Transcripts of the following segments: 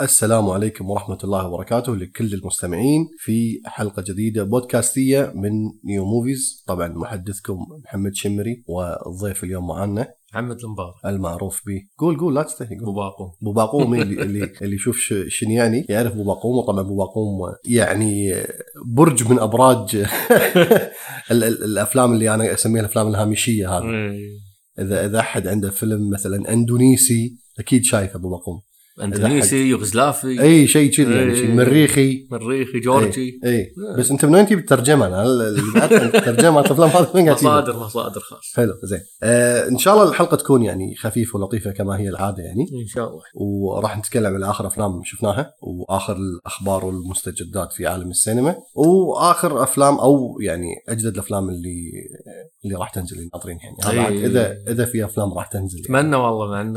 السلام عليكم ورحمة الله وبركاته لكل المستمعين في حلقة جديدة بودكاستية من New Movies طبعا محدثكم محمد شمري والضيف اليوم معنا محمد المبارك. المعروف به. قول قول لا تستحي قول. ابو باقو ابو باقوم اللي اللي, اللي يشوف شنياني يعرف ابو باقوم وطبعا ابو باقوم يعني برج من أبراج ال- ال- الأفلام اللي أنا أسميها الأفلام الهامشية هذه. إيه. إذا إذا أحد عنده فيلم مثلا إندونيسي أكيد شايف ابو باقوم أندونيسي يوغوسلافي أي شيء كذي يعني شيء. مريخي. مريخي جورجي. أي بس أنت من وين تجيب الترجمة؟ أنا الترجمة الافلام هذه وين قاعد؟ مصادر مصادر خاص. حلو زين. آه إن شاء الله الحلقة تكون يعني خفيفة ولطيفة كما هي العادة يعني. إن شاء الله. وراح نتكلم عن آخر أفلام شفناها وآخر الأخبار والمستجدات في عالم السينما وآخر أفلام أو يعني أجدد الأفلام اللي اللي راح تنزل ناطرين يعني. هذا إيه. إذا إذا في أفلام راح تنزل يعني. أتمنى والله مع ان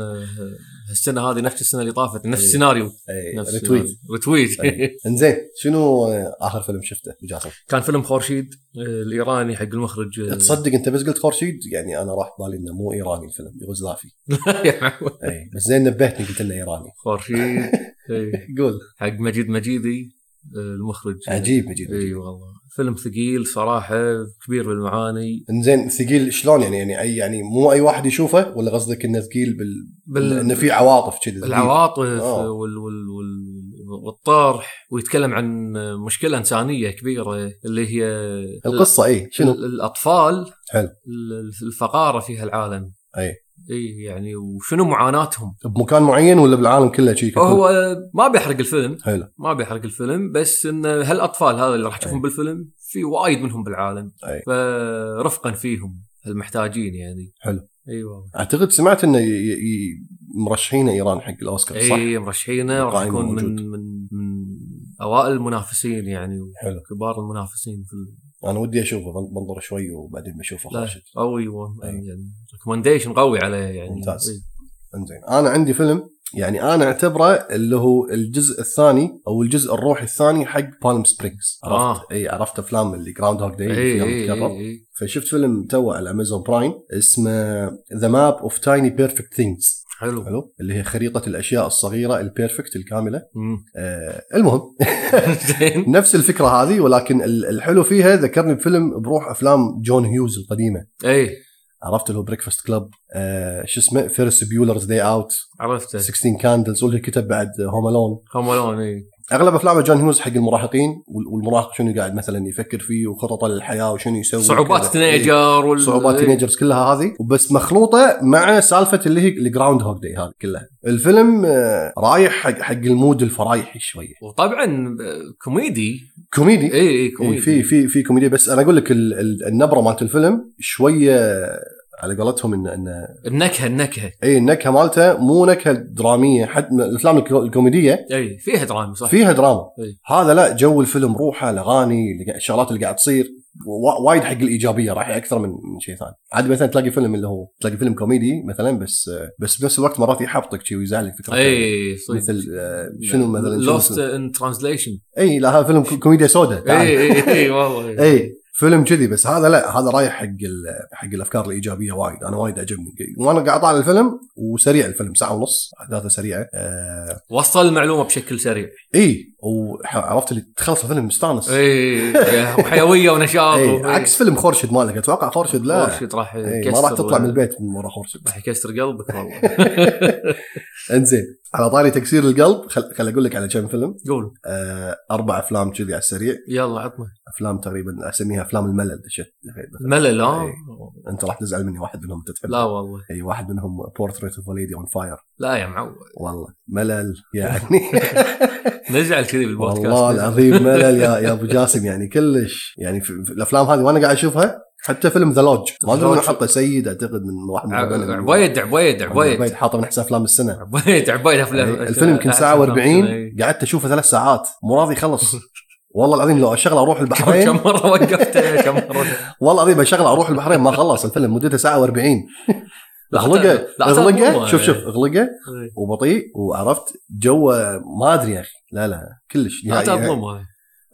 السنة هذه نفس السنة اللي طافت نفس إيه. السيناريو. إيه، نفس retweet. retweet. إيه. إنزين شنو آخر فيلم شفته جاسم؟ كان فيلم خورشيد آه، الإيراني حق المخرج آه، تصدق أنت بس قلت خورشيد؟ يعني أنا راح بالي إنه مو إيراني الفيلم يوغوسلافي. يا. اي بس زين نبهتني قلت انه إيراني. خورشيد. قول. حق مجيد مجيدي. المخرج عجيب مجيد إي والله فيلم ثقيل صراحة كبير بالمعاني انزين ثقيل شلون يعني يعني أي يعني مو أي واحد يشوفه ولا قصدك إنه ثقيل بال, بال- إنه في عواطف كذي؟ العواطف آه. وال وال وال والطرح ويتكلم عن مشكلة إنسانية كبيرة اللي هي القصة إي شنو؟ ال- الأطفال حلو. ال- الفقارة في هالعالم أي. إي يعني وشنو معاناتهم بمكان معين ولا بالعالم كله شيء؟ هو ما بيحرق الفيلم حلو ما بيحرق الفيلم بس إن هالأطفال هذا اللي راح تشوفهم. بالفيلم في وايد منهم بالعالم أي. فرفقا فيهم المحتاجين يعني حلو. أيوه أعتقد سمعت إنه ي... ي... مرشحين إيران حق الأوسكار صح؟ إي مرشحينه راح يكون من. من من أوائل المنافسين يعني حلو كبار المنافسين في أنا ودي أشوفه بن- بنظر شوي وبعدين بشوفه خاشد قوي و- أي. يعني recommendation قوي عليه يعني ممتاز. إي. إنزين أنا عندي فيلم يعني أنا أعتبره اللي هو الجزء الثاني أو الجزء الروحي الثاني حق Palm Springs عرفت آه. إي عرفت أفلام اللي Groundhog Day فيها فشفت فيلم تو على Amazon Prime اسمه The Map of Tiny Perfect Things حلو. حلو. اللي هي خريطة الأشياء الصغيرة ال perfect الكاملة. مم. آه المهم. نفس الفكرة هذه ولكن ال- الحلو فيها ذكرني بفيلم بروح أفلام جون هيوز القديمة. أي. عرفت اللي هو Breakfast Club آه شو اسمه؟ Ferris Bueller's Day Off عرفته. 16 Candles واللي كتب بعد Home Alone Home Alone أي. أغلب أفلام جون هيوز حق المراهقين وال- والمراهق شنو قاعد مثلا يفكر فيه وخططه للحياة وشنو يسوي صعوبات كذا. teenager وال... صعوبات إي. teenagers كلها هذه. وبس مخلوطة مع سالفة اللي هي ال Groundhog Day هذه كلها. الفيلم آه، رايح حق حق ال mood الفرايحي شوية وطبعا آه، كوميدي. كوميدي. اي اي إيه، كوميدي. في في في كوميديا. بس أنا أقول لك ال- ال- النبرة مالت الفيلم شوية على قولتهم ان ان النكهة النكهة. إي النكهة مالته مو نكهة درامية حد الأفلام الكو- الكوميدية. إي فيها دراما صح. فيها دراما. إي. هذا لا جو الفيلم روحه الاغاني الشغلات اللي قاعد تصير. وا- وايد حق الإيجابية راح أكثر من من شيء ثاني. عاد مثلا تلاقي فيلم اللي هو تلاقي فيلم كوميدي مثلا بس بس بنفس الوقت مرات يحبطك شي ويزعلك فكرة إي صدق. مثل آه، شنو مثلا Lost؟ in Translation إي لا هذا فيلم كو- كوميديا سوداء إي إي والله إي. فيلم كذي بس هذا لا هذا رايح حق حق الأفكار الإيجابية وايد. أنا وايد عجبني وأنا قاعد أطالع الفيلم وسريع الفيلم ساعة ونص احداثه سريعة. آه. وصل المعلومة بشكل سريع. إي. وعرفت اللي تخلص الفيلم مستانس. اي وحيوية ونشاط. اي و- عكس فيلم خورشد مالك أتوقع خورشد لا. خورشيد راح ما راح تطلع من البيت من ورا خورشد راح يكسر قلبك والله. إنزين على طاري تكسير القلب خل, خل أقول لك على كم فيلم. قول. آه أربع أفلام كذي على السريع. يلا عطنا. أفلام تقريبا أسميها أفلام الملل ملل إي. أنت راح تزعل مني واحد منهم أنت تحبه. لا والله. اي واحد منهم Portrait of Lady on Fire لا يا معود. والله ملل يعني. نزعل كذي بالبودكاست. والله العظيم ملل يا يا أبو جاسم يعني كلش يعني في الأفلام هذه وأنا قاعد أشوفها حتى فيلم The Lodge ما أدري من. حطه سيد أعتقد من واحد من عبيد عبيد عبيد عبيد حاطه من أحسن أفلام السنة. عبيد عبيد أفلام. يعني الفيلم يمكن ساعة و40 قعدت أشوفه ثلاث ساعات مو راضي يخلص. والله العظيم لو أشغله أروح البحرين. كم مرة وقفته كم مره والله العظيم أشغله أروح البحرين ما خلص الفيلم مدته ساعة و40 لا، أغلقه أغلقه. شوف شوف أغلقه إي. وبطيء وعرفت جوه ما أدري يا أخي لا لا كلش لا نهائي. هذا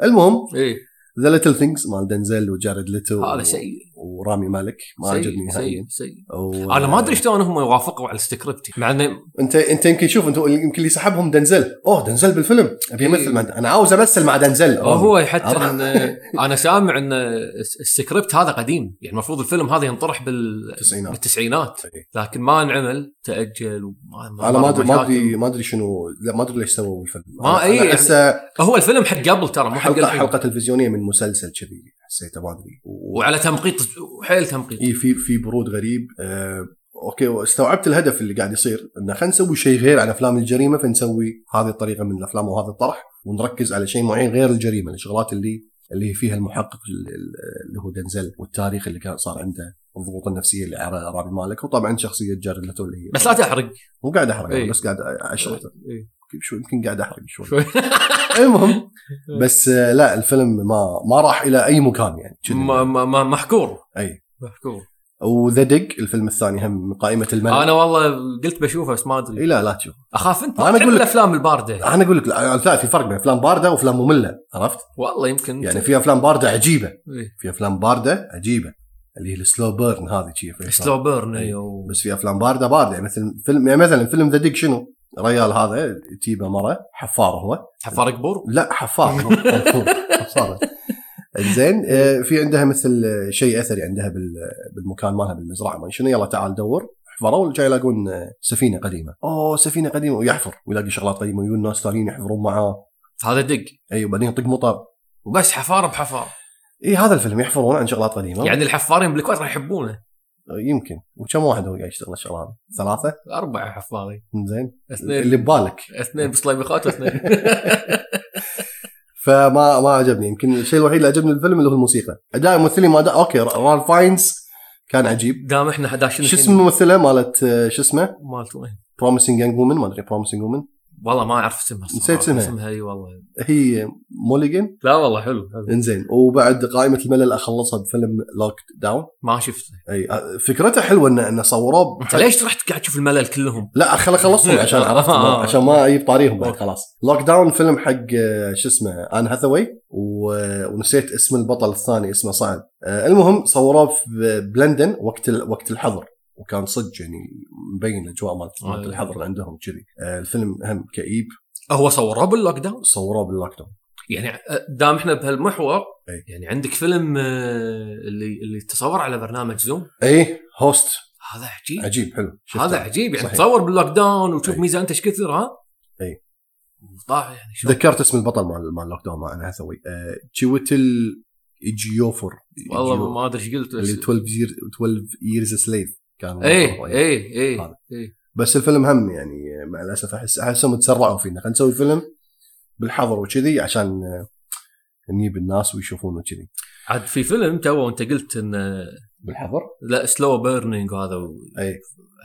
المهم اي The Little Things مال دنزل وجارد ليتو هذا سيء ورامي مالك ما عجبني نهائيا. سيء. و- أنا ما أدري شلون هم يوافقوا على السكريبت مع إنه انت أنت يمكن شوف أنت يمكن اللي سحبهم دنزل. أوه دنزل بالفلم أبي امثل مع أنا عاوز أمثل مع دنزل. هو حتى؟ إن أنا سامع إن الس- السكريبت هذا قديم. يعني المفروض الفيلم هذا ينطرح بال التسعينات. بالتسعينات. إيه. لكن ما انعمل تأجل وما أنا ما ادري ما. ادري ما أدري شنو لا ما أدري ليش سووا الفيلم. ما أنا- إيه، أنا يعني هو الفيلم حق قبل ترى مو حق حلقه حلقة تلفزيونية من مسلسل كذي. حسيته ما أدري. وعلى تمقيط وحيل تمقيط اي في في برود غريب. آه أوكي واستوعبت الهدف اللي قاعد يصير إنه خلينا نسوي شيء غير عن أفلام الجريمة فنسوي هذه الطريقة من الأفلام وهذا الطرح ونركز على شيء معين غير الجريمة الشغلات اللي اللي فيها المحقق ال- ال- اللي هو دنزل والتاريخ اللي كان صار عنده والضغوط النفسية اللي على رامي مالك وطبعا شخصية جارد لتو اللي هي بس لا تحرق. مو قاعد أحرق إيه. بس قاعد اشرح إيه. شوي يمكن قاعد أحرق شوي. المهم بس آه، لا الفيلم ما ما راح إلى أي مكان يعني. ما- ما- محكور أي محكور و The Dig الفيلم الثاني هم من قائمة الملل أنا والله قلت بشوفه بس ما أدري لا لا تشوف أخاف أنت أنا أقول الأفلام الباردة أنا أقول لك لا في فرق بين أفلام باردة وأفلام مملة عرفت؟ والله يمكن يعني في أفلام باردة عجيبة إيه. في أفلام باردة عجيبة اللي هي ال slow burn هذه شي. slow burn. أيوه. بس في أفلام باردة باردة يعني مثل فيلم يعني مثلا فيلم The Dig شنو؟ ريال هذا تيبه مرة حفار هو. حفار قبور؟ لا حفار. حفار. زين آه، في عندها مثل آه، شيء أثري عندها بال- بالمكان مالها بالمزرعة ما شنو. يلا تعال دور. حفروا جاي يلاقون آه، سفينة قديمة. أوه سفينة قديمة. ويحفر. ويلاقي شغلات قديمة ويجون ناس ثانيين يحفرون معاه. هذا دق. اي وبعدين يطق مطر. وبس حفار بحفار. اي هذا الفيلم. يحفرون عن شغلات قديمة. يعني الحفارين بالكويت راح يحبونه. يمكن. وكم واحد هو قاعد يشتغل الشغله هذه؟ ثلاثة؟ أربعة حفارين زين. اثنين. اللي ببالك. اثنين بصليبيخات واثنين. فما ما عجبني. يمكن الشيء الوحيد اللي عجبني بالفيلم اللي هو الموسيقى. أداء الممثلين ما أداء okay رال فاينز كان عجيب. دام إحنا داشين شو اسم الممثلة مالت آه، شو اسمه؟ مالت وين؟ Promising Young Woman ما أدري Promising Woman والله ما أعرف اسمها الصراحة. نسيت اسمها. اسمها إي والله هي موليجن لا والله حلو, حلو. إنزين وبعد قائمة الملل أخلصها بفيلم Locked Down ما شفته أي فكرته حلوة انه انه صوروه أنت ليش رحت قاعد تشوف الملل كلهم؟ لا خل اخلصهم عشان عرفت آه. عشان ما أجيب طاريهم بعد. خلاص Locked Down فيلم حق آه، شو اسمه ان هاثاوي ونسيت اسم البطل الثاني اسمه صعب آه، المهم صوروه في بلندن وقت وقت الحظر وكان صدق يعني مبين الأجواء مالت مالت آه. الحظر اللي عندهم كذي آه، الفيلم هم كئيب. هو صوروه بال lockdown صوروه بال lockdown يعني دام إحنا بهالمحور. يعني عندك فيلم آه، اللي اللي تصور على برنامج زوم أي Host هذا عجيب. عجيب حلو. هذا عجيب. يعني صحيح. تصور بال lockdown وتشوف. ميزانيته إيش كثر ها؟ طاح يعني شوف تذكرت اسم البطل مال مال Locked Down مع ان هاثاوي آه، تشيوتل ايجيوفر والله ما أدري إيش قلت اللي بس 12 years 12 years slave. كان اي. اي اي بس الفيلم هم يعني مع الأسف أحس احسهم تسرعوا فينا. خلينا نسوي فيلم بالحظر وكذي عشان نجيب الناس ويشوفونه كذي. عاد في فيلم تو وانت قلت انه بالحظر؟ لا slow burning وهذا و- اي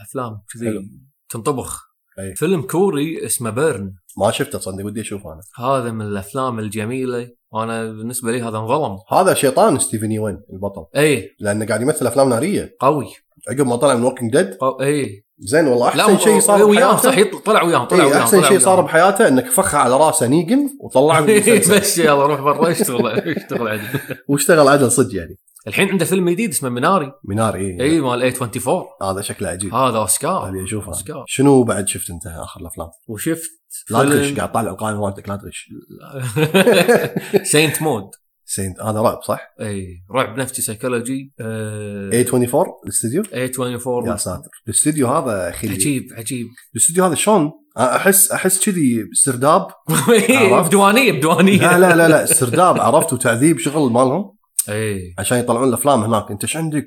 أفلام كذي. تنطبخ. أي. فيلم كوري اسمه Burning ما شفته تصدق ودي اشوفه أنا. هذا من الأفلام الجميلة. وأنا بالنسبة لي هذا انظلم. هذا شيطان ستيفن يوين البطل. اي لأنه قاعد يمثل أفلام نارية. قوي. عقب ما طلع من Walking Dead. إي. زين والله أحسن شيء صار وياهم صح طلع وياهم طلع وياهم أحسن شيء صار. بحياته إنه فج على راسه نيجن وطلعه من بس يلا روح برا اشتغل اشتغل عدل؟ واشتغل عدل صدق يعني. الحين عنده فيلم جديد اسمه Minari Minari إي. إي مال A24 هذا شكله عجيب. هذا أوسكار أبي أشوفه. أوسكار. شنو بعد شفت أنت آخر الأفلام؟ وشفت لا تغش قاعد طالع القائمه مالتك لا تغش Saint Maud Saint هذا رعب صح؟ إي رعب نفسي سيكولوجي آه، A24 الاستديو؟ A24 يا ساتر. الاستديو هذا أخي عجيب عجيب. الاستديو هذا شلون؟ أحس أحس كذي سرداب عرفت؟ بدوانيه بدوانيه لا لا لا لا سرداب عرفت؟ وتعذيب شغل مالهم. إي. عشان يطلعون الأفلام هناك. أنت إيش عندك؟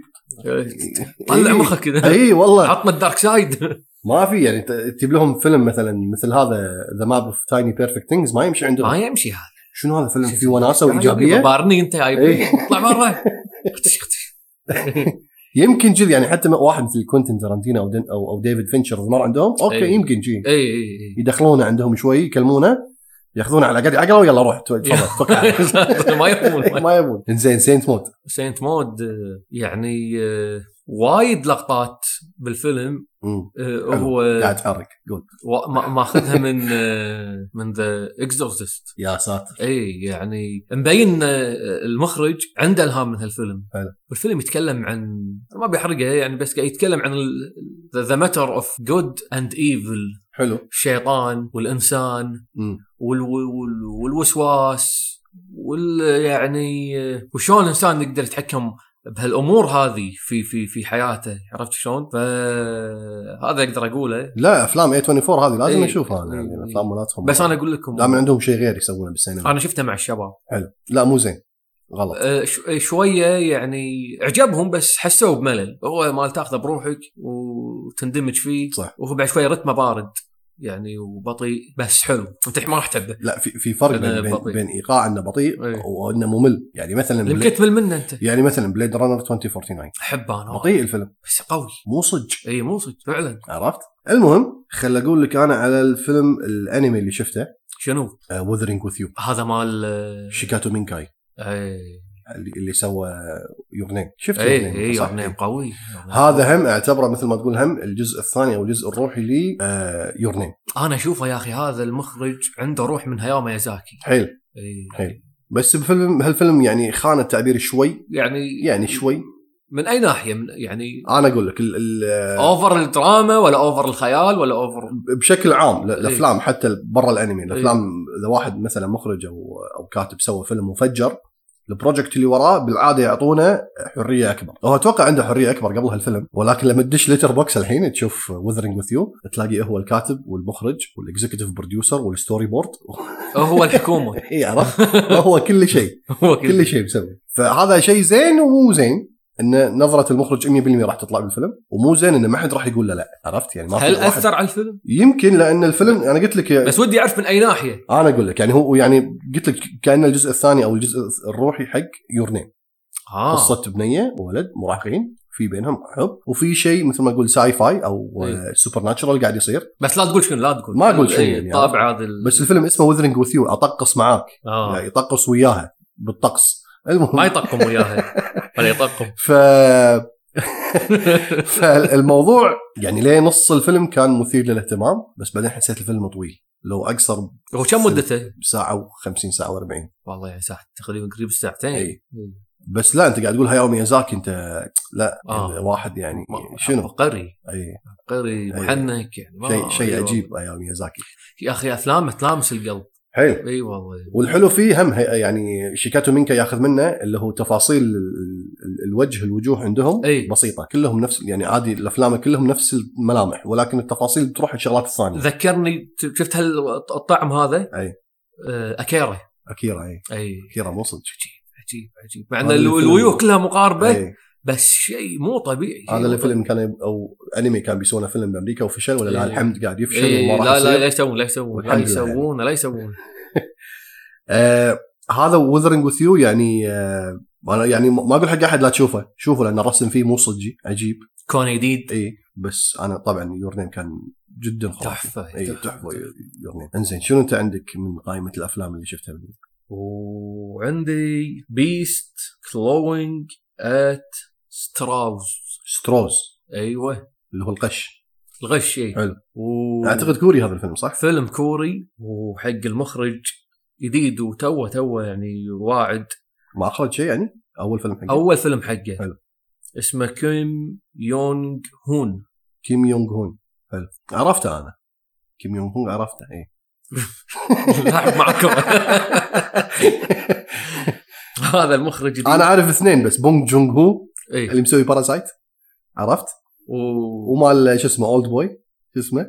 طلع. مخك كذا. إي والله. عطنا ال dark side. ما في يعني تجيب لهم فيلم مثلا مثل هذا The Map of Tiny Perfect Things ما يمشي عندهم. ما يمشي هذا. شنو هذا فيلم؟ فيه وناسة وإيجابية؟ بارني أنت جايب إيه. اطلع برا يمكن جذي يعني حتى واحد مثل كوينتن ترنتينو أو أو, أو ديفيد فينشر ما عندهم okay إيه. يمكن جي اي اي اي يدخلونه عندهم شوي يكلمونه ياخذونه على قد عقله ويلا روح تفضل عليك. ما يفهمون ما يبون. انزين سينت مود سينت مود يعني آه، وايد لقطات بالفيلم. آه،. هو قاعد تحرك قول و- ما- ماخذها من آه، من The Exorcist يا ساتر إي يعني مبين آه، المخرج عنده الهام من هالفيلم حلو. والفيلم يتكلم عن ما بي أحرقه يعني بس قاعد يتكلم عن the matter of good and evil حلو الشيطان والإنسان. وال وال والوسواس وال يعني آه، وشلون الانسان يقدر يتحكم بهالأمور هذه في في في حياته عرفت شلون؟ فهذا أقدر أقوله لا أفلام A24 هذه لازم. نشوفها أنا يعني إيه. أفلام مالتهم بس أنا أقول لكم دائما عندهم شيء غير يسوونه بالسينما أنا شفته مع الشباب حلو لا مو زين غلط ش- شوية يعني عجبهم بس حسوا بملل هو مال تأخذه بروحك وتندمج فيه صح. وهو بعد شوية رتمه بارد يعني وبطيء بس حلو. انت ما راح تحبه. لا في في فرق بين بين, بطيء. بين إيقاع أنه بطيء إيه. وأنه ممل. يعني مثلا يمكن تمل منه أنت. يعني مثلا Blade Runner 2049 أحبه أنا. بطيء الفيلم. بس قوي. مو صج اي مو صدق فعلا. عرفت؟ المهم خل أقول لك أنا على الفيلم الأنمي اللي شفته. شنو؟ Weathering with You هذا مال آه، شيكاتو مينكاي اي اللي, سوى Your Name شفت اي؟ Your Name قوي هذا هم اعتبره مثل ما تقول هم الجزء الثاني أو الجزء الروحي لي Your Name أنا أشوفه يا أخي هذا المخرج عنده روح من هياو ميازاكي. حيل. اي حلو. بس بفيلم هالفيلم يعني خان التعبير شوي. يعني يعني شوي. من أي ناحية؟ من يعني أنا أقول لك ال ال over الدراما ولا over الخيال ولا over بشكل عام إيه. الأفلام حتى برا الأنمي الأفلام إذا واحد مثلا مخرج أو أو كاتب سوى فيلم مفجر ال project اللي وراه بالعادة يعطونه حرية أكبر. هو أتوقع عنده حرية أكبر قبل هالفيلم ولكن لما تدش Letterboxd الحين تشوف Weathering with You تلاقي هو الكاتب والمخرج وال executive producer وال storyboard هو الحكومة. اي عرفت هو كل شيء. هو كل شيء مسوي. فهذا شيء زين ومو زين. إن نظرة المخرج 100% راح تطلع بالفيلم ومو زين إنه ما حد راح يقول له لا عرفت؟ يعني ما هل أثر على الفيلم؟ يمكن لأن الفيلم أنا قلت لك بس ودي أعرف من أي ناحية. أنا أقول لك يعني هو يعني قلت لك كأن الجزء الثاني أو الجزء الروحي حق Your Name آه. قصة بنية وولد مراهقين في بينهم حب وفي شيء مثل ما نقول sci-fi أو إيه. supernatural قاعد يصير. بس لا تقول شنو لا تقول. ما أقول شنو إيه، يعني، طابع هذا ال- بس الفيلم اسمه Weathering with You اطقص معاك. آه. يعني يطقص وياها بالطقس. المهم. ما يطقم وياها. ولا يطقم ف فالموضوع يعني ليه نص الفيلم كان مثير للاهتمام بس بعدين حسيت الفيلم طويل لو أقصر هو كم مدته؟ ساعة و50 ساعة و40 والله يعني ساعة تقريبا قريب الساعتين إي. إي. بس لا أنت قاعد تقول هاياو ميازاكي انت لا آه. يعني واحد يعني شنو عبقري إي عبقري. محنك يعني شيء شيء أي عجيب هاياو ميازاكي. يا أخي افلامه تلامس القلب حلو. إي والله. والحلو فيه هم هي- يعني شيكاتو مينكا ياخذ منه اللي هو تفاصيل ال- ال- الوجه الوجوه عندهم إي. بسيطة كلهم نفس يعني عادي الأفلام كلهم نفس الملامح ولكن التفاصيل بتروح الشغلات الثانية. ذكرني شفت هال الطعم هذا؟ أي. آه، أكيرا. أكيرا إي. إي. أكيرا مو صدق. عجيب عجيب عجيب. مع إن هذا اللي الو- فيلم- الويوه كلها مقاربة. أي. بس شيء مو طبيعي هذا اللي شيء فيلم كان يب- أو انمي كان بيسوونه فيلم بأمريكا وفشل ولا لا إيه. الحمد قاعد يفشل إيه لا لا لا يسوون لا يسوون لا. يسوون لا يسوون. آه هذا Weathering with You يعني آه أنا يعني ما أقول حق أحد لا تشوفه شوفه لأن الرسم فيه مو صجي عجيب. كون جديد. اي بس أنا طبعا Your Name كان جدا خرافي. تحفة اي تحفة Your Name إنزين شنو أنت عندك من قائمة الأفلام اللي شفتها؟ وعندي Beasts Clawing at Straws. Straws أيوه. اللي هو القش القش اي حلو. و... أعتقد كوري هذا الفيلم صح؟ فيلم كوري وحق المخرج جديد وتوه توه يعني واعد. ما أخرج شيء يعني؟ أول فيلم حقه. أول فيلم حقه. حلو. اسمه كيم يونغ هون. كيم يونغ هون. حلو. عرفته أنا. كيم يونغ هون عرفته اي لاحق معكم. هذا المخرج جديد. أنا عارف اثنين بس بونج جونغ هو اي اللي مسوي باراسايت عرفت؟ وبارك ومال شو اسمه اولد بوي شو اسمه؟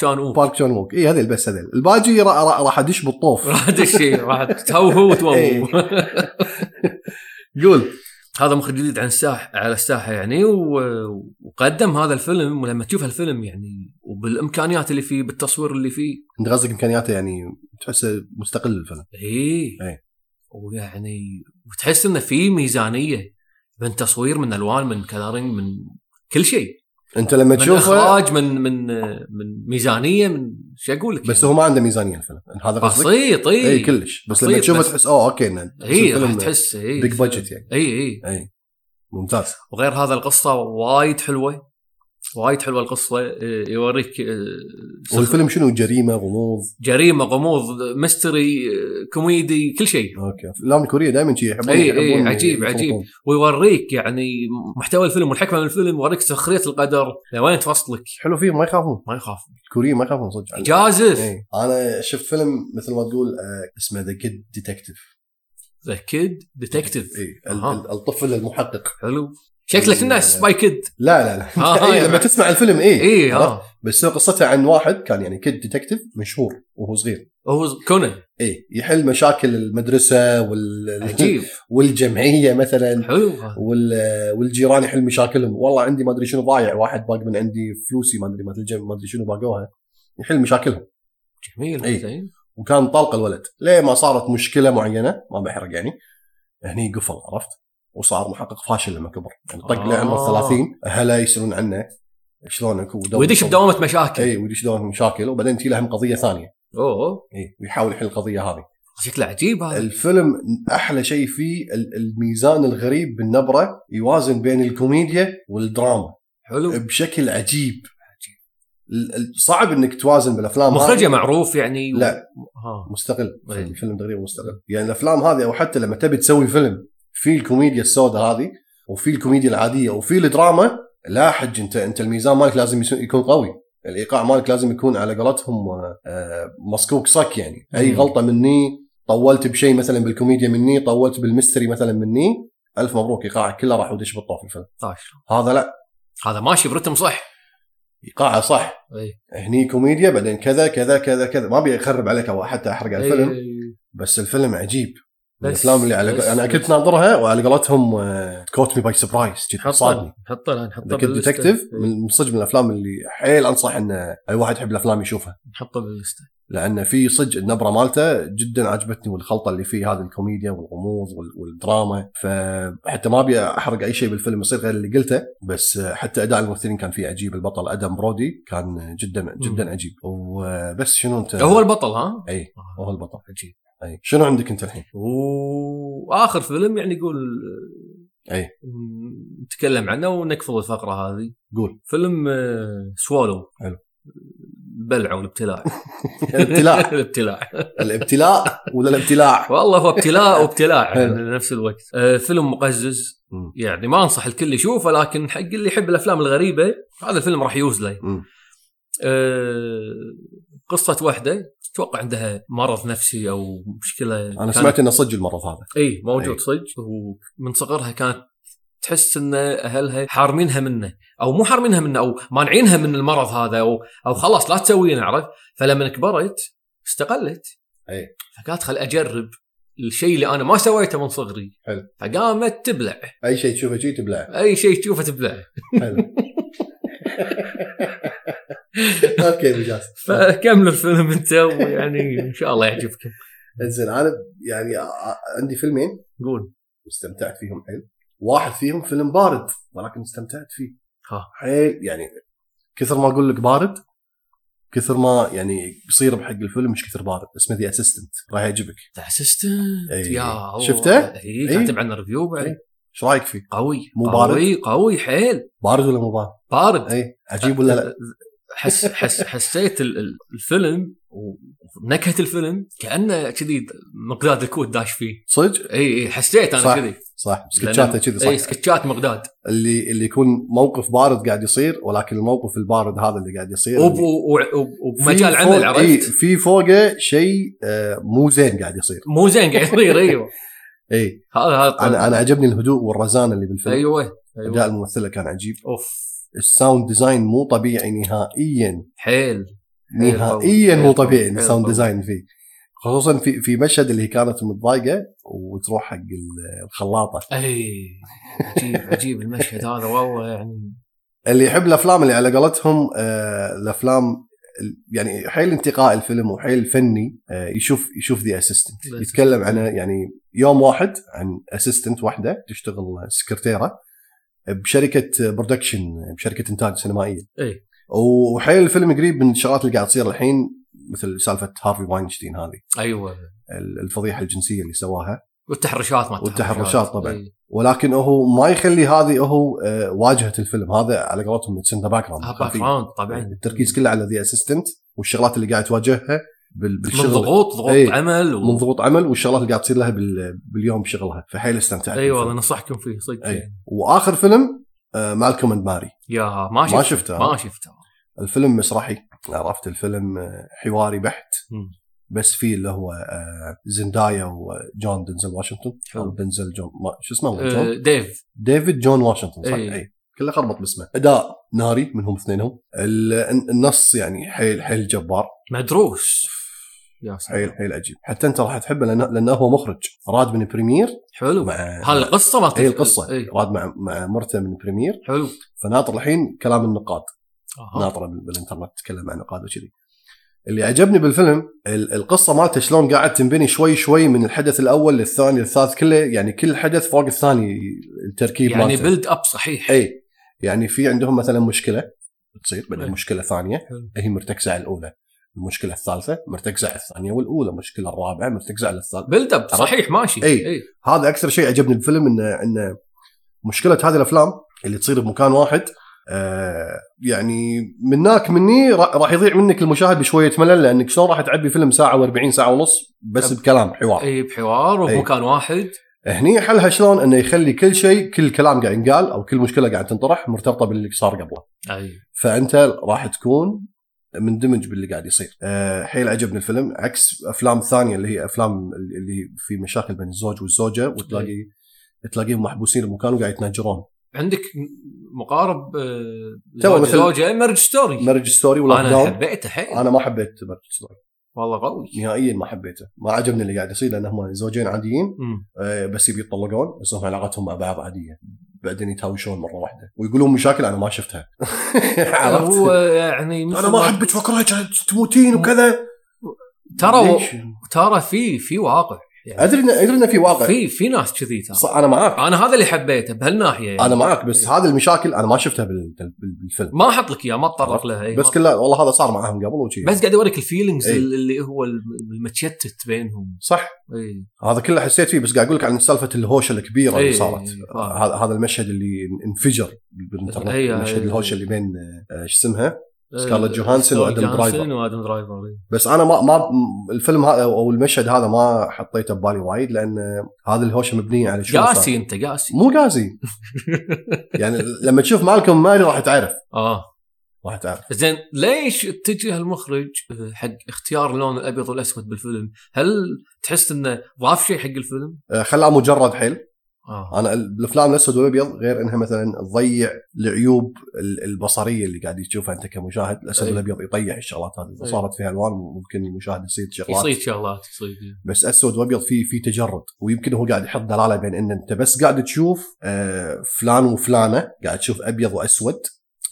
شان أو بارك جون ووك اي هذيل بس هذيل الباجي را- را- راح أدش بالطوف. راح تشي راح تهوهو وتوهو إيه. قول. هذا مخرج جديد عن الساحه على الساحة يعني و- وقدم هذا الفيلم ولما تشوف الفيلم يعني وبالإمكانيات اللي فيه بالتصوير اللي فيه. أنت قصدك إمكانياته يعني تحسه مستقل الفيلم. إيه. إيه. ويعني وتحس إنه في ميزانية. من تصوير من ألوان من كلرنج من كل شيء. أنت لما من تشوفه إخراج من من من ميزانية من شو أقول لك؟ بس يعني. هو ما عنده ميزانية الفيلم. هذا قصدك؟ بسيط إي. إي كلش. بس لما تشوفه تحس أوه okay إنه إي راح تحس إي. big budget يعني. إي إي. إي. ممتاز. وغير هذا القصة وايد حلوة. وايد حلوة القصة. آه، يوريك سخ- والفيلم شنو؟ جريمة غموض؟ جريمة غموض mystery comedy كل شيء. okay. الأفلام الكورية دائما شي يحبون يحبون إي، عجيب،. عجيب. ويوريك يعني محتوى الفيلم والحكمة من الفيلم يوريك سخرية القدر. لوين توصلك حلو فيهم ما يخافون. ما يخاف الكوريين ما يخافون صدق. جازف! إي. أنا شفت فيلم مثل ما تقول آه، اسمه The Kid Detective The Kid Detective اي الطفل المحقق. حلو. شكلك الناس Spy Kid لا لا لا. آه، إي، يعني- لما تسمع الفيلم اي اي آه. بس هو قصته عن واحد كان يعني kid detective مشهور وهو صغير. هو كونان. اي يحل مشاكل المدرسة وال... عجيب. والجمعية مثلا. حلو. وال... والجيران يحل مشاكلهم. والله عندي ما أدري شنو ضايع. واحد باق من عندي فلوسي ما أدري ما أدري شنو باقوها. يحل مشاكلهم. جميل إي. زين. وكان طلق الولد. ليه ما صارت مشكلة معينة؟ ما بحرق يعني. هني قفل عرفت؟ وصار محقق فاشل لما كبر. يعني طق آه. لعمر 30 أهله يسألون عنه شلونك ويدش بدوامة مشاكل. اي ويدش دوامه مشاكل وبعدين تجي له هم قضية ثانية. أوه. اي ويحاول يحل القضية هذه. شكله عجيب هذا. الفيلم أحلى شيء فيه ال- الميزان الغريب بالنبرة يوازن بين الكوميديا والدراما. حلو. بشكل عجيب. صعب إنك توازن بالأفلام مخرجه هذه. معروف يعني. لا. ها. مستقل. إيه. الفيلم تقريبا مستقل. يعني الأفلام هذه أو حتى لما تبي تسوي فيلم في الكوميديا السوداء هذه وفي الكوميديا العادية وفي الدراما لا حج انت انت الميزان مالك لازم يكون قوي. الإيقاع مالك لازم يكون على قولتهم آه، آه، مسكوك صك يعني. أي. غلطة مني طولت بشيء مثلا بالكوميديا مني طولت بال mystery مثلا مني ألف مبروك إيقاعك كله راح ودش بالطوف الفيلم. هذا لا. هذا ماشي ب rhythm صح. إيقاعه صح. إي. هني كوميديا بعدين كذا كذا كذا كذا. ما أبي أخرب عليك أو حتى أحرق على الفيلم إي. بس الفيلم عجيب. بس- الافلام اللي على بس- أنا. كنت ناظرها وعلى قولتهم caught me by surprise نحطه صادني. نحطه The Kid بال list ة. Detective إي. من صدق من الأفلام اللي حيل أنصح إن أي واحد يحب الأفلام يشوفها. نحطه بال list ه لأن في صدق النبرة مالته جدا عجبتني والخلطة اللي فيه هذه الكوميديا والغموض وال- والدراما. فحتى ما أبي أحرق أي شيء بالفيلم يصير غير اللي قلته. بس حتى أداء الممثلين كان فيه عجيب. البطل أدم برودي كان جدا جدا عجيب. وبس شنو أنت؟ هو البطل ها؟ اي هو البطل. عجيب. أي شنو عندك أنت الحين؟ واخر فيلم يعني يقول أي. نتكلم عنه ونقفل الفقرة هذه قول فيلم آه، سوالو حلو. البلع والابتلاع الابتلاع الابتلاع الابتلاء ولا الابتلاع؟ والله هو ابتلاء وابتلاع. يعني نفس الوقت آه، فيلم مقزز. يعني ما أنصح الكل يشوفه لكن حق اللي يحب الأفلام الغريبة هذا الفيلم راح يوز له مم. آه، قصة واحدة أتوقع عندها مرض نفسي أو مشكلة. أنا سمعت إنه صدق المرض هذا. إي موجود أي. صدق. ومن صغرها كانت تحس إن أهلها حارمينها منه. أو مو حارمينها منه أو مانعينها من المرض هذا أو أو خلاص لا تسوينه عرفت؟ فلما كبرت استقلت. أي. فقالت خل أجرب الشيء اللي أنا ما سويته من صغري. حلو. فقامت تبلع. أي شيء تشوفه شيء تبلعه أي شيء تشوفه تبلع. حلو. okay مجاز فكمل الفيلم أنت ويعني إن شاء الله يعجبكم زين أنا يعني عندي فيلمين قول واستمتعت فيهم حيل واحد فيهم فيلم بارد ولكن استمتعت فيه ها. حيل يعني كثر ما أقول لك بارد كثر ما يعني يصير بحق الفيلم مش كثر بارد اسمه The Assistant راح يعجبك The Assistant. يا. شفته؟ اي أي. كاتب عنه review بعد أي. إيش رأيك فيه؟ قوي مو بارد؟ قوي قوي حيل بارد ولا مو بارد؟ بارد اي عجيب ولا لا؟ حس حس حسيت ال- ال- الفيلم ونكهة الفيلم كأنه كذي مقداد الكوت داش فيه. صدق؟ اي إي حسيت. أنا كذي. صح. سكتشاته كذي إي صح سكتشات مقداد. اللي اللي يكون موقف بارد قاعد يصير ولكن الموقف البارد هذا اللي قاعد يصير. وبمجال عمل اي عرفت؟ في فوقه شيء آه، مو زين قاعد يصير. مو زين قاعد يصير إيوه. إي. هذا هذا أنا أنا عجبني الهدوء والرزانه اللي بالفيلم. إيوه أداء أيوه الممثلة كان عجيب. أوف. ال sound design مو طبيعي نهائيا. حيل نهائيا مو طبيعي ال sound design فيه. خصوصا في في مشهد اللي كانت متضايقة وتروح حق ال- الخلاطة. اي عجيب عجيب المشهد هذا والله يعني. اللي يحب الأفلام اللي على قولتهم آه الأفلام ال- يعني حيل انتقاء الفيلم وحيل فني آه يشوف يشوف The Assistant يتكلم عن يعني يوم واحد عن assistant واحدة تشتغل سكرتيره بشركة production بشركة إنتاج سينمائية. اي وحيل الفيلم قريب من الشغلات اللي قاعد تصير الحين مثل سالفة هارفي واينشتين هذه. أيوه. ال- الفضيحة الجنسية اللي سواها. والتحرشات ما والتحرشات طبعاً. ولكن هو ما يخلي هذه هو آه، واجهة الفيلم. هذا على قولتهم it's background background طبعا. التركيز كله على The Assistant والشغلات اللي قاعد تواجهها. بال- من بالشغل. ضغوط ضغوط إيه. عمل و... من ضغوط عمل والشغلات اللي قاعد تصير لها بال- باليوم بشغلها فحيل استمتعت إي بالفيلم. والله نصحكم فيه صدق إي. وآخر فيلم Malcolm and Marie. yeah ما شفته ما شفته. ما شفته. الفيلم مسرحي. عرفت الفيلم آه، حواري بحت. بس فيه اللي هو آه، زندايا وجون دنزل واشنطن. أو دنزل جون ما شو اسمه؟ جون؟ آه، ديف. ديفيد جون واشنطن صح. إي. كله خربط باسمه. أداء ناري منهم اثنينهم. ال- النص يعني حيل حيل جبار. مدروس. يا حيل سلام. حيل عجيب حتى أنت راح تحبه لأنه, لأنه هو مخرج. راد من بريمير حلو. مع هذه القصة مالت اي القصة. إي. راد مع مع مرته من بريمير حلو. فناطر الحين كلام النقاد. آه. ناطرة بال- بالإنترنت تتكلم عن نقاد وكذي. اللي عجبني بالفيلم ال- القصة مالته شلون قاعد تنبني شوي شوي من الحدث الأول للثاني للثالث كله. يعني كل حدث فوق الثاني التركيب يعني مالته. build up صحيح. إي. يعني في عندهم مثلا مشكلة. تصير بعدين. مشكلة ثانية. هي مرتكزة على الأولى. المشكلة الثالثة مرتكزه على الثانية والأولى المشكلة الرابعة مرتكزه على الثالثه build up صحيح ماشي. إي. هذا أكثر شيء عجبني بالفيلم انه انه مشكلة هذه الأفلام اللي تصير بمكان واحد آه يعني مناك مني را- راح يضيع منك المشاهد بشوية ملل لأنك شلون راح تعبي فيلم ساعة و40 ساعة ونص بس بكلام حوار. إي بحوار. وبمكان واحد. هني حلها شلون؟ إنه يخلي كل شيء كل كلام قاعد ينقال أو كل مشكلة قاعد تنطرح مرتبطة باللي صار قبله. إي. فأنت راح تكون مندمج باللي قاعد يصير. أه حيل عجبني الفيلم عكس أفلام ثانية اللي هي أفلام اللي في مشاكل بين الزوج والزوجة وتلاقي تلاقيهم محبوسين بمكان وقاعد يتناجرون. عندك مقارب آه، تو زوج مثل- زوجه مارج ستوري مارج ستوري ولا أنا داون حبيته حيل. أنا ما حبيت مارج ستوري والله قوي. نهائيا ما حبيته. ما عجبني اللي قاعد يصير لانهم زوجين عاديين. أه بس يبي يطلقون بس هم علاقتهم مع بعض عادية. بعدين يتهاوشون مرة واحدة ويقولون مشاكل أنا ما شفتها عرفت؟ هو يعني أنا ما أحبك واكرهك تموتين وكذا ترى؟ ترى في في واقع يعني أدري إن- أدري انه في واقع. في في ناس كذي ترى. أنا معاك. أنا هذا اللي حبيته بهالناحية يعني. أنا معاك بس هذه المشاكل أنا ما شفتها بال- بال- بالفيلم. ما أحط لك اياه ما أتطرق لها إي، بس ما- كله والله هذا صار معاهم قبل وشي. بس قاعد اوريك ال feelings إي. اللي هو المتشتت بينهم. صح. اي هذا كله حسيت فيه بس قاعد أقول لك عن سالفة الهوشة الكبيرة اللي إي، صارت. إي، فاهم. هذا هذا المشهد اللي انفجر بالإنترنت. إي، مشهد إي. الهوشة اللي بين آه، شو اسمها؟ سكارلت جوهانسون وآدم درايفر. وآدم درايفر. بس أنا ما ما الفيلم هذا أو المشهد هذا ما حطيته ببالي وايد لأن هذه الهوشة مبنية على شنو قاسي. أنت قاسي مو قاسي يعني لما تشوف مالكم ماري راح تعرف آه راح تعرف زين ليش اتجه المخرج حق اختيار اللون الأبيض والأسود بالفيلم؟ هل تحس إنه ضاف شيء حق الفيلم؟ آه، خلاه مجرد حيل آه. أنا الأفلام الأسود والأبيض غير إنها مثلا تضيع العيوب ال- البصرية اللي قاعد تشوفها أنت كمشاهد. الأسود أي. والأبيض يطيح الشغلات هذه. إذا أي. صارت فيها ألوان ممكن المشاهد يصيد شغلات. يصيد شغلات يصيد بس أسود وأبيض في في تجرد ويمكن هو قاعد يحط دلالة بين إن أنت بس قاعد تشوف آه، فلان وفلانة قاعد تشوف أبيض وأسود.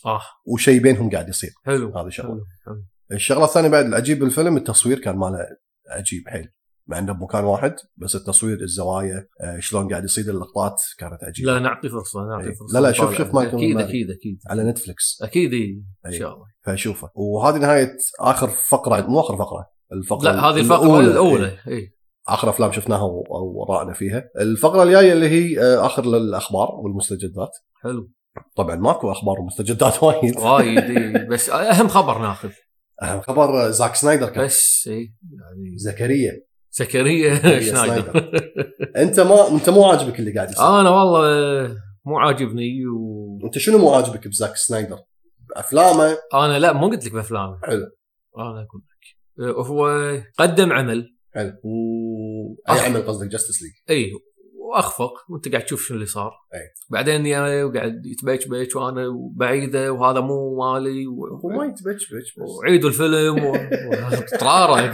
آه. وشيء بينهم قاعد يصير. حلو هذا شغلة. الشغلة الثانية بعد العجيب بالفيلم التصوير كان ماله عجيب حيل. مع انه بمكان واحد بس التصوير الزوايا آه، شلون قاعد يصيد اللقطات كانت عجيبة لا نعطي فرصة نعطي إيه. فرصة لا، لا، شوف-. شوف مالكم أكيد. أكيد أكيد على نتفلكس أكيد إيه. إن أي. شاء الله فاشوفه وهذه نهاية آخر فقرة مو آخر فقرة الفقرة لا هذه الفقرة الأولى إيه. اي آخر أفلام شفناها و- وراءنا فيها الفقرة الجاية اللي هي آه، آخر الاخبار والمستجدات حلو طبعا ماكو أخبار ومستجدات وايد وايد. بس أهم خبر ناخذ أهم خبر آه، زاك سنايدر كان بس اي يعني زكريا زكريا سنايدر أنت ما أنت مو عاجبك اللي قاعد يصير. أنا والله مو عاجبني و... أنت شنو مو عاجبك بزاك سنايدر؟ افلامه أنا لا مو قلت لك بافلام حلو. أنا أقول لك. هو قدم عمل. حلو. و أي عمل قصدك؟ Justice League إي وأخفق. وأنت قاعد تشوف شنو اللي صار. أي. بعدين يا وقاعد يتبيش بيش وأنا بعيدة وهذا مو مالي. و... هو ما يتبج بج بس. وعيدوا الفيلم و... طرارق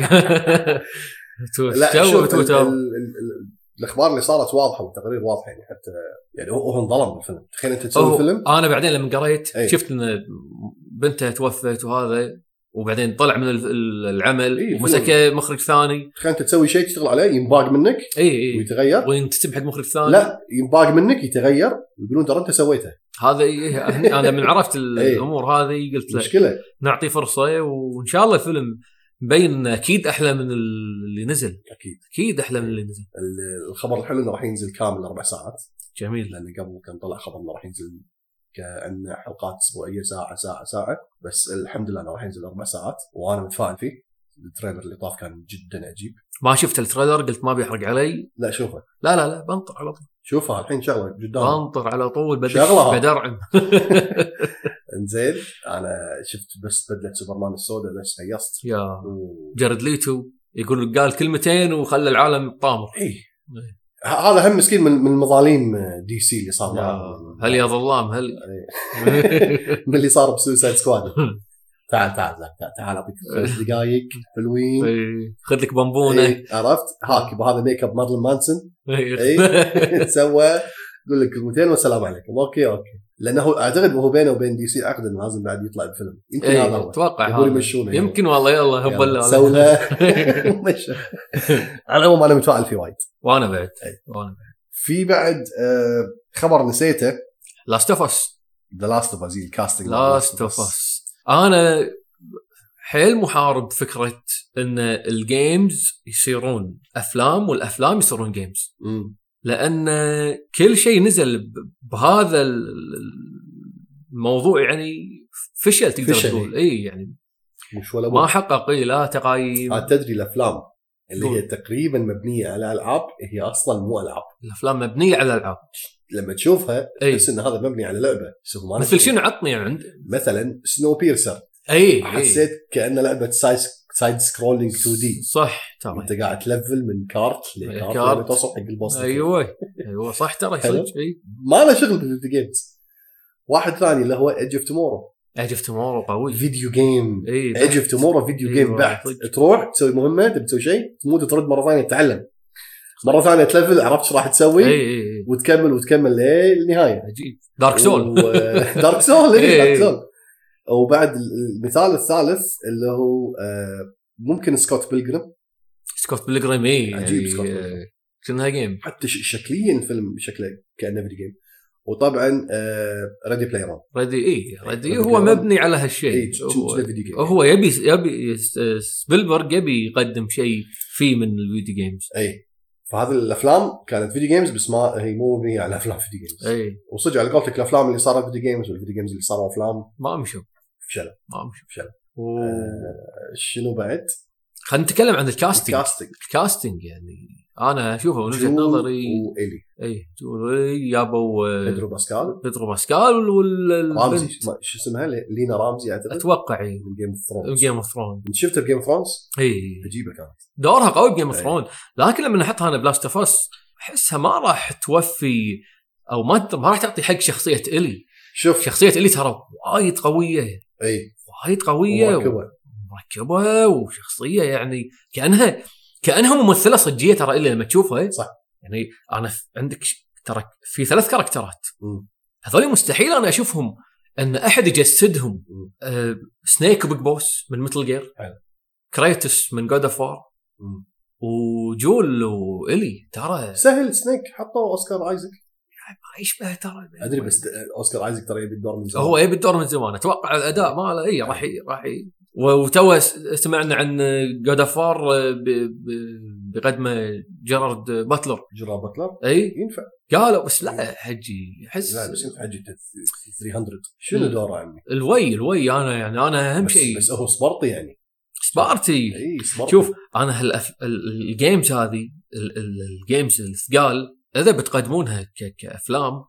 لا تويتر ال- ال- ال- الأخبار اللي صارت واضحة والتقارير واضحة يعني حتى يعني هو انظلم بالفيلم تخيل أنت تسوي فيلم. أنا بعدين لما قريت أي. شفت إن بنته توفت وهذا وبعدين طلع من ال- ال- العمل إي، ومسكه مخرج ثاني. تخيل أنت تسوي شيء تشتغل عليه ينباق منك اي اي ويتغير. وينتسب حق مخرج ثاني. لا ينباق منك يتغير. ويقولون ترى أنت سويته. هذا إيه أنا من عرفت ال- إي. الأمور هذه قلت لا مشكلة. نعطي فرصة وإن شاء الله الفيلم مبين أكيد أحلى من اللي نزل. أكيد. أكيد أحلى من اللي نزل. ال- الخبر الحلو إنه راح ينزل كامل أربع ساعات. جميل. لأن قبل كان طلع خبر إنه راح ينزل كأنه حلقات أسبوعية ساعة ساعة ساعة. بس الحمد لله إنه راح ينزل أربع ساعات. وأنا متفائل فيه. التريلر اللي طاف كان جدا عجيب. ما شفت التريلر قلت ما بيحرق علي. لا شوفه. لا لا لا بنطر على طول. شوفها الحين شغلة قدام بنطر على طول بدش شغلة. بدرعم. إنزين أنا شفت بس بدلة سوبرمان السوداء بس هيصت. يا. و... جارد ليتو يقول قال كلمتين وخلى العالم طامر. ه- هذا هم مسكين من من مظاليم دي سي اللي صار معه هل يا ظلام؟ هل؟ من اللي صار ب Suicide Squad. تعال تعال تعال تعال أعطيك خمس دقائق حلوين. إيه، خذ لك بونبونه إيه، عرفت؟ هاك هذا make up مارلين مانسون. إيه. اي تسوى يقول لك كلمتين والسلام عليكم. okay okay. لأنه أعتقد وهو بينه وبين دي سي عقد انه لازم بعد يطلع بفيلم يمكن هذا إيه، هو. أتوقع يقول هذا. يمشونه. يمكن والله يلا هبل سوى على العموم أنا متفائل فيه وايد. وأنا بعد. إيه. وأنا بعد. في بعد آه، خبر نسيته. لاست اوف اس ذا لاست اوف اس الكاستنج لاست اوف اس أنا حيل محارب فكرة إن الجيمز يصيرون أفلام والأفلام يصيرون جيمز لأن كل شيء نزل بهذا ال- ال- الموضوع يعني فشل تقدر فشل. تقول إي يعني مش ولا ما. حقق اي لا تقايم عاد تدري الأفلام اللي. هي تقريبا مبنية على ألعاب هي أصلا مو ألعاب الأفلام مبنية على ألعاب لما تشوفها تحس إن هذا مبني على لعبة. بس هو ما مثل. شنو عطني عند. مثلا Snowpiercer. أي حسيت كانه لعبة side side scrolling 2D صح ترى. أنت قاعد تلفل من كارت إيه، لكارت كارت. لما توصل حق ال boss. أيوه. أيوه صح ترى. صدق إي. ما له شغل بال video games واحد ثاني اللي هو Edge of Tomorrow Edge of Tomorrow قوي. video game إي Edge of Tomorrow video game بحت. تروح تسوي مهمة تبي تسوي شيء تموت وترد مرة ثانية تتعلم. مرة ثانية تلفل عرفت إيش راح تسوي؟ إي إي وتكمل وتكمل للنهاية. عجيب Dark Soul Dark Soul إي Dark. Soul وبعد المثال الثالث اللي هو آه، ممكن Scott Pilgrim Scott Pilgrim إي عجيب يعني Scott آه، Pilgrim. كأنها game حتى شكليا فيلم شكله كأنه video game وطبعا Ready Player One Ready إي Ready Ready هو. مبني على هالشيء. هو, هو يبي يبي سبيلبرغ يبي يقدم شيء فيه من ال video games إي. فهذه الأفلام كانت video games بس ما هي مو مبنيه على أفلام video games إي. وصدق على قولتك الأفلام اللي صارت video games وال video games اللي صاروا أفلام. ما مشوا فشلوا ما مشوا فشلوا و- آه، شنو بعد؟ خلينا نتكلم عن ال casting casting ال casting يعني أنا اشوفه من وجهة نظري والي إي جول وإلي جابوا آه، بيدرو باسكال. بيدرو باسكال وال رامزي شو اسمها؟ لي- لينا رامزي أعتقد. أتوقع إي. من Game of Thrones Game of Throne أنت شفت ب Game of Thrones؟ إي. عجيبة كانت. دورها قوي ب Game of أي. Throne لكن لما نحطها أنا ب Last of Us أحسها ما راح توفي أو ما ما راح تعطي حق شخصية إلي. شوف. شخصية إلي ترى وايد قوية. إي. وايد قوية مركبة. مركبة وشخصية يعني كأنها كانها ممثلة صجية ترى الا لما تشوفها صح. يعني أنا عندك ترى في ثلاث كاركترات. هذول مستحيل أنا أشوفهم أن أحد يجسدهم. آه سنيك و Big Boss من Metal Gear. كريتوس من God of War. وجول وإلي ترى سهل سنيك حطوا أوسكار آيزك ما يشبه ترى أدري بس أوسكار آيزك ترى يبي الدور من زمان هو يبي الدور من زمان أتوقع الأداء ماله اي راح راح وتو سمعنا عن God of War بقدمه جيرارد باتلر. جرا باتلر؟ إي. ينفع. قالوا بس لا حجي احس لا بس ينفع حجي 300 شنو. دوره عمي؟ الوي الوي أنا يعني أنا أهم شيء. بس هو سبارتي يعني. سبارتي. إي سبارتي. شوف أنا هالأف... ال- ال games هذه ال- ال- ال games الثقال إذا بتقدمونها ك... كأفلام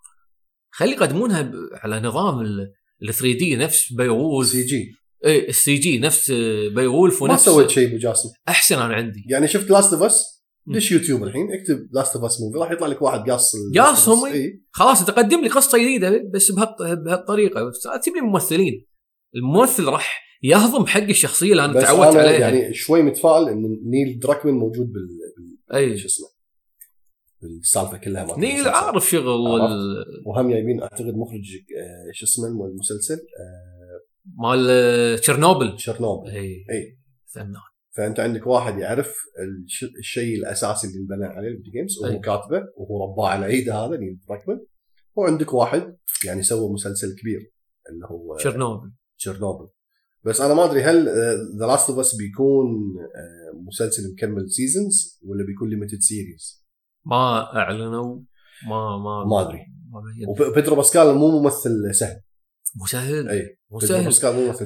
خلي يقدمونها. على نظام ال 3D نفس Beowulf CG. اي ال CG نفس بيوولف ما ونفس سويت شيء ابو جاسم أحسن أنا عندي. يعني شفت Last of Us. دش يوتيوب الحين؟ اكتب Last of Us movie راح يطلع لك واحد قاص إي. إي. خلاص أنت قدم لي قصة جديدة بس بهالط... بهالطريقة. تجيب لي ممثلين. الممثل راح يهضم حق الشخصية اللي أنا تعودت عليها. يعني شوي متفائل إن نيل دراكمن موجود بال, بال... أي. شو اسمه؟ بالسالفة كلها نيل. عارف شغل وال... وهم جايبين أعتقد مخرج آه، شو اسمه المسلسل آه، مال تشيرنوبل. شرنوبل اي اي فنان فأنت عندك واحد يعرف الش... الشيء الأساسي اللي انبنى عليه ال video games وهو أي. كاتبه وهو رباه على إيده هذا نيل دراكمن وعندك واحد يعني سوى مسلسل كبير اللي هو تشيرنوبل. تشيرنوبل. بس أنا ما أدري هل ذا Last of Us بيكون آه، مسلسل مكمل seasons ولا بيكون limited series ما أعلنوا. ما ما ما بين. وبيدرو باسكال مو ممثل سهل. مو سهل اي مو سهل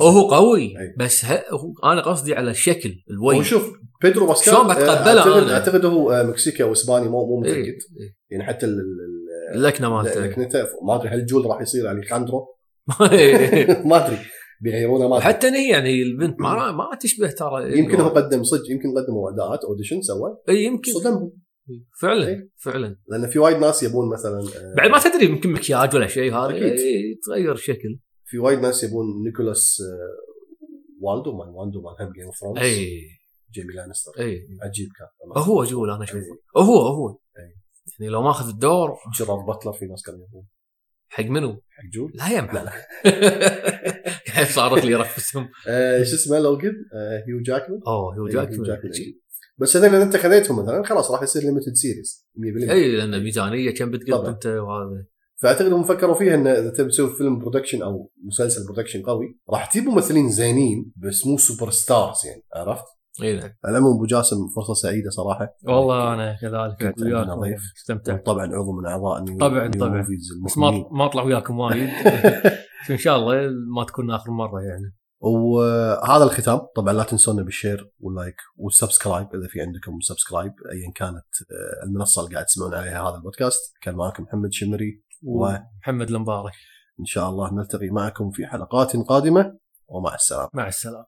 هو قوي أي. بس ه... أنا قصدي على الشكل الوجه. شوف بيدرو باسكال شلون بتقبله اعتقد أنا؟ أعتقد هو آه، مكسيكي أو إسباني مو مو إيه، متأكد. إيه. يعني حتى ال- ال- اللكنه ال- مالته لكنته ما أدري هل جول راح يصير اليخاندرو ما أدري. بيغيرونه ما حتى هي يعني البنت ما ما تشبه ترى يمكن هو قدم صدق يمكن قدم وداعات audition سوى. اي يمكن. صدمهم. فعلا إيه. فعلا. لأن في وايد ناس يبون مثلا آه، بعد ما تدري يمكن مكياج ولا شيء هذا أكيد. إيه، تغير شكل. في وايد ناس يبون نيكولاس آه، والدو مال واندو مال هم Game of Thrones اي جيمي لانستر. اي عجيب كان. هو جول أنا أشوفه. إيه. هو هو. يعني لو ماخذ الدور. جيرارد باتلر في ناس كانوا يبون. حق منو؟ حق جول؟ لا يا لا. صارت لي رفسهم؟ آه، شو اسمه لوجن؟ هيو جاكمان. أوه هيو جاكمان. بس هذول اذا انت خذيتهم مثلا خلاص راح يصير limited series 100% إي لأن ميزانية كم بتقط. أنت وهذا فأعتقد هم فكروا فيها إن إذا تبي تسوي فيلم production أو مسلسل production قوي راح تجيب ممثلين زينين بس مو super stars يعني عرفت؟ إي نعم على أبو جاسم فرصة سعيدة صراحة والله أنا كذلك كنت وياكم ضيف. استمتعت طبعا عضو من أعضاء طبعاً، طبعاً. بس ما. ما أطلع وياكم وايد إن شاء الله ما تكون آخر مرة يعني وهذا الختام. طبعا لا تنسونا بال share وال like وال subscribe إذا في عندكم subscribe ايا كانت آه، المنصة اللي قاعد تسمعون عليها هذا البودكاست. كان معكم محمد شمري ومحمد المبارك. شاء الله نلتقي معكم في حلقات قادمة. ومع السلامة. مع السلامة.